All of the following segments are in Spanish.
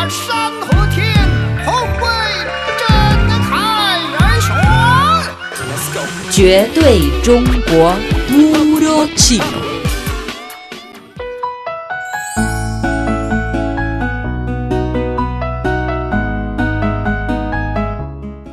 把山河天，宏伟震撼人群。绝对中国 puro chino。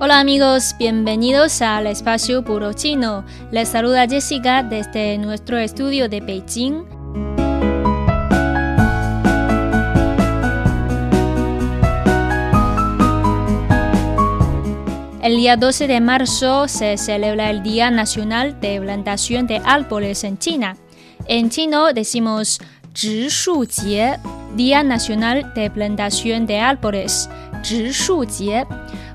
Hola amigos, bienvenidos al espacio Puro Chino. Les saluda Jessica desde nuestro estudio de Beijing. El día 12 de marzo se celebra el Día Nacional de Plantación de Árboles en China. En chino decimos Zhishu Jie, Día Nacional de Plantación de Árboles. Zhishu Jie.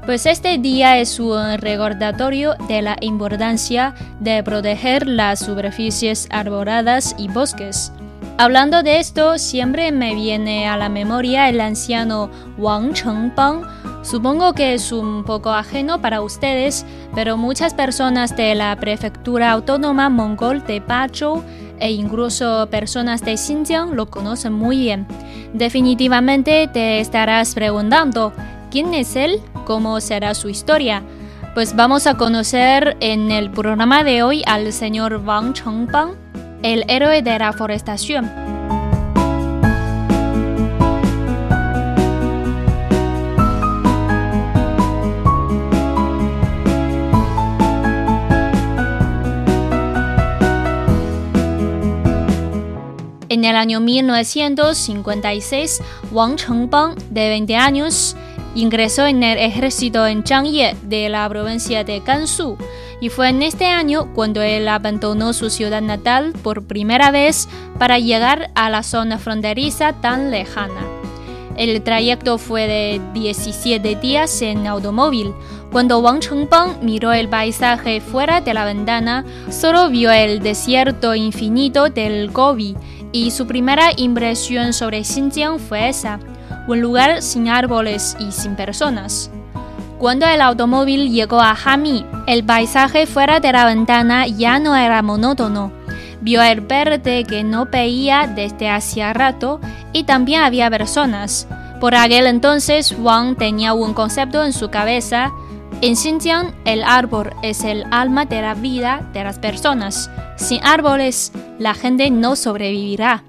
Pues este día es un recordatorio de la importancia de proteger las superficies arboradas y bosques. Hablando de esto, siempre me viene a la memoria el anciano Wang Chengbang. Supongo que es un poco ajeno para ustedes, pero muchas personas de la prefectura autónoma mongol de Bazhou e incluso personas de Xinjiang lo conocen muy bien. Definitivamente te estarás preguntando, ¿quién es él? ¿Cómo será su historia? Pues vamos a conocer en el programa de hoy al señor Wang Chengbang, el héroe de la forestación. En el año 1956, Wang Chengbang, de 20 años, ingresó en el ejército en Changye de la provincia de Gansu y fue en este año cuando él abandonó su ciudad natal por primera vez para llegar a la zona fronteriza tan lejana. El trayecto fue de 17 días en automóvil. Cuando Wang Chengbang miró el paisaje fuera de la ventana, solo vio el desierto infinito del Gobi y su primera impresión sobre Xinjiang fue esa un lugar sin árboles y sin personas. Cuando el automóvil llegó a Hami, el paisaje fuera de la ventana ya no era monótono. Vio el verde que no veía desde hacía rato y también había personas. Por aquel entonces, Wang tenía un concepto en su cabeza. En Xinjiang, el árbol es el alma de la vida de las personas. Sin árboles, la gente no sobrevivirá.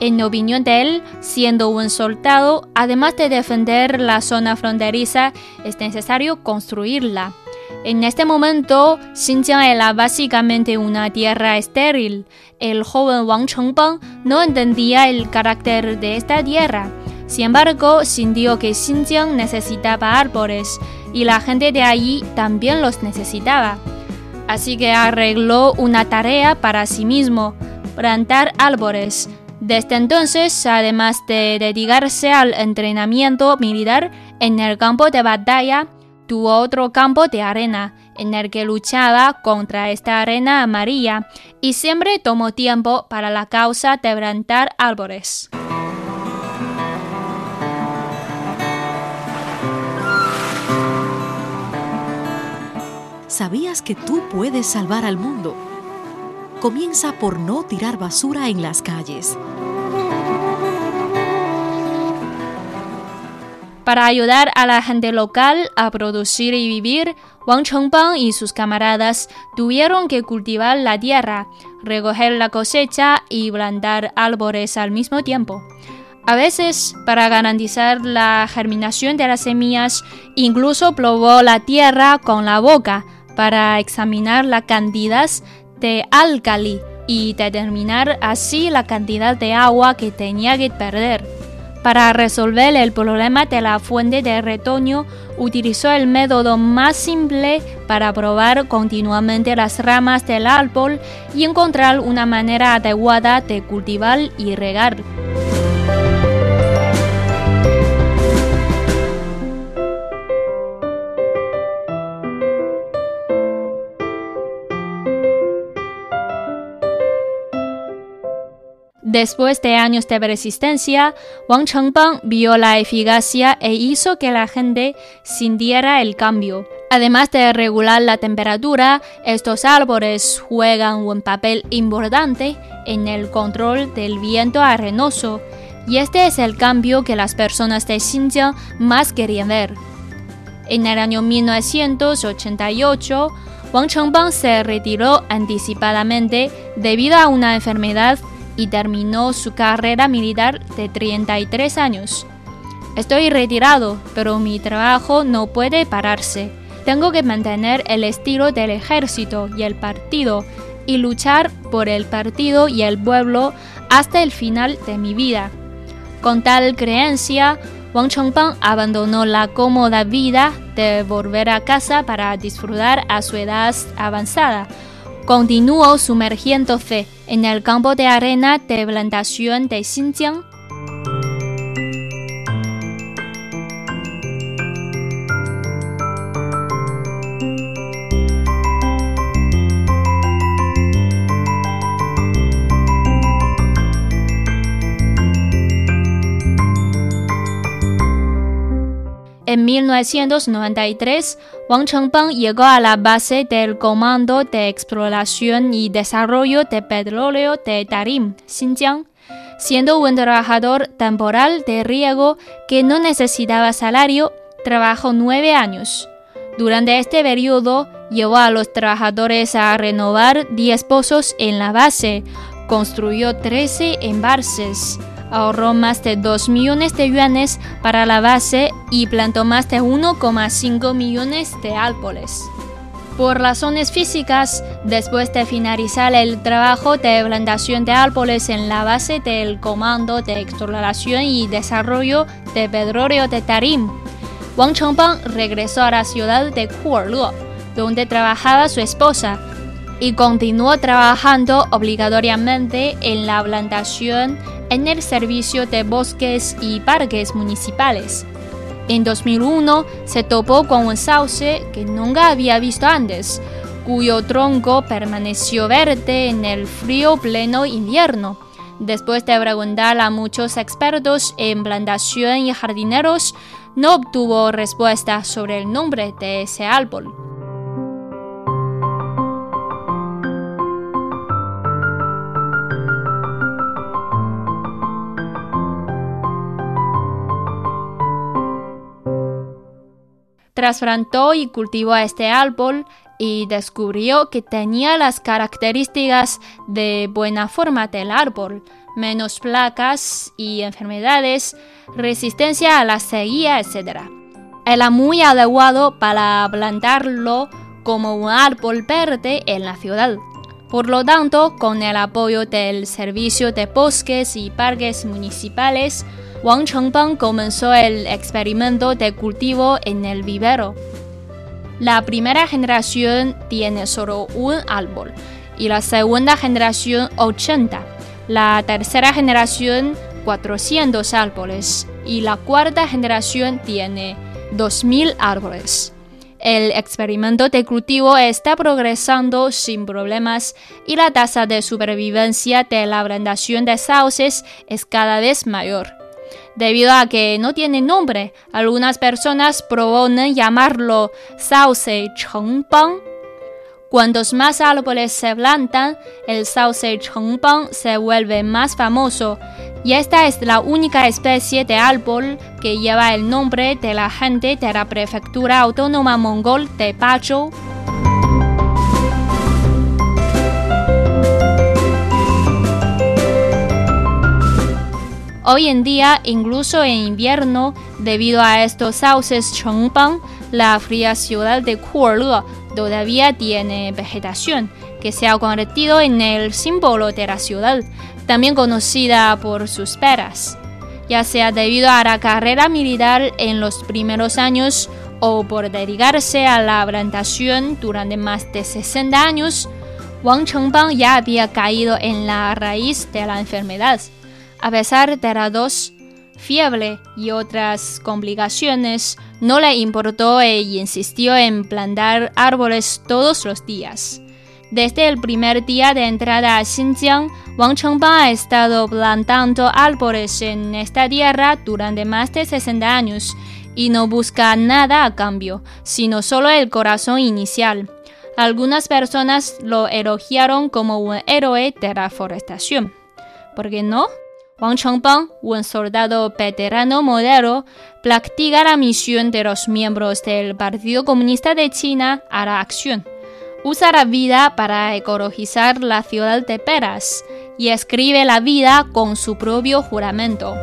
En opinión de él, siendo un soldado, además de defender la zona fronteriza, es necesario construirla. En este momento, Xinjiang era básicamente una tierra estéril. El joven Wang Chengbang no entendía el carácter de esta tierra. Sin embargo, sintió que Xinjiang necesitaba árboles y la gente de allí también los necesitaba. Así que arregló una tarea para sí mismo, plantar árboles. Desde entonces, además de dedicarse al entrenamiento militar en el campo de batalla, tuvo otro campo de arena, en el que luchaba contra esta arena amarilla, y siempre tomó tiempo para la causa de plantar árboles. ¿Sabías que tú puedes salvar al mundo? Comienza por no tirar basura en las calles. Para ayudar a la gente local a producir y vivir, Wang Chengbang y sus camaradas tuvieron que cultivar la tierra, recoger la cosecha y plantar árboles al mismo tiempo. A veces, para garantizar la germinación de las semillas, incluso probó la tierra con la boca para examinar la cantidad de álcali y determinar así la cantidad de agua que tenía que perder. Para resolver el problema de la fuente de retoño, utilizó el método más simple para probar continuamente las ramas del árbol y encontrar una manera adecuada de cultivar y regar. Después de años de persistencia, Wang Chengbang vio la eficacia e hizo que la gente sintiera el cambio. Además de regular la temperatura, estos árboles juegan un papel importante en el control del viento arenoso. Y este es el cambio que las personas de Xinjiang más querían ver. En el año 1988, Wang Chengbang se retiró anticipadamente debido a una enfermedad y terminó su carrera militar de 33 años. Estoy retirado, pero mi trabajo no puede pararse. Tengo que mantener el estilo del ejército y el partido y luchar por el partido y el pueblo hasta el final de mi vida. Con tal creencia, Wang Chongpang abandonó la cómoda vida de volver a casa para disfrutar a su edad avanzada. Continuó sumergiéndose en el campo de arena de plantación de Xinjiang En 1993, Wang Chengbang llegó a la base del Comando de Exploración y Desarrollo de Petróleo de Tarim, Xinjiang, siendo un trabajador temporal de riego que no necesitaba salario, trabajó nueve años. Durante este periodo, llevó a los trabajadores a renovar 10 pozos en la base, construyó 13 embalses, ahorró más de 2 millones de yuanes para la base y plantó más de 1,5 millones de árboles. Por razones físicas, después de finalizar el trabajo de plantación de árboles en la base del Comando de Exploración y Desarrollo de Petróleo de Tarim, Wang Chengbang regresó a la ciudad de Kuerle, donde trabajaba su esposa, y continuó trabajando obligatoriamente en la plantación en el servicio de bosques y parques municipales. En 2001 se topó con un sauce que nunca había visto antes, cuyo tronco permaneció verde en el frío pleno invierno. Después de preguntar a muchos expertos en plantación y jardineros, no obtuvo respuesta sobre el nombre de ese árbol. Trasplantó y cultivó este árbol y descubrió que tenía las características de buena forma del árbol, menos placas y enfermedades, resistencia a la sequía, etc. Era muy adecuado para plantarlo como un árbol verde en la ciudad. Por lo tanto, con el apoyo del Servicio de Bosques y Parques Municipales, Wang Chengbang comenzó el experimento de cultivo en el vivero. La primera generación tiene solo un árbol y la segunda generación 80. La tercera generación 400 árboles y la cuarta generación tiene 2000 árboles. El experimento de cultivo está progresando sin problemas y la tasa de supervivencia de la plantación de sauces es cada vez mayor. Debido a que no tiene nombre, algunas personas proponen llamarlo sauce chengbang. Cuantos más árboles se plantan, el sauce chengbang se vuelve más famoso, y esta es la única especie de árbol que lleva el nombre de la gente de la prefectura autónoma mongol de Pazhou. Hoy en día, incluso en invierno, debido a estos sauces Chengpang, la fría ciudad de Kuole todavía tiene vegetación, que se ha convertido en el símbolo de la ciudad, también conocida por sus peras. Ya sea debido a la carrera militar en los primeros años o por dedicarse a la plantación durante más de 60 años, Wang Chengbang ya había caído en la raíz de la enfermedad. A pesar de la dos, fiebre y otras complicaciones, no le importó e insistió en plantar árboles todos los días. Desde el primer día de entrada a Xinjiang, Wang Chengbang ha estado plantando árboles en esta tierra durante más de 60 años y no busca nada a cambio, sino solo el corazón inicial. Algunas personas lo elogiaron como un héroe de la forestación. ¿Por qué no? Wang Chengbang, un soldado veterano modelo, practica la misión de los miembros del Partido Comunista de China a la acción. Usa la vida para ecologizar la ciudad de Peras y escribe la vida con su propio juramento.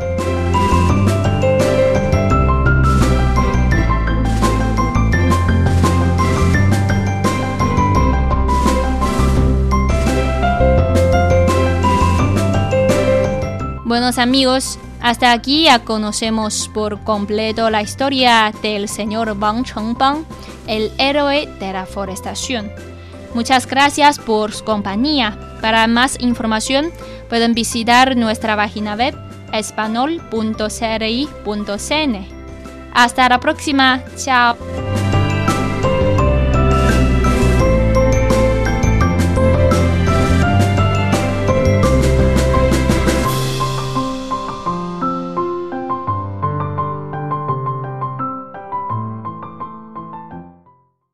Buenos amigos, hasta aquí ya conocemos por completo la historia del señor Wang Chengbang, el héroe de la forestación. Muchas gracias por su compañía. Para más información pueden visitar nuestra página web espanol.cri.cn. Hasta la próxima. Chao.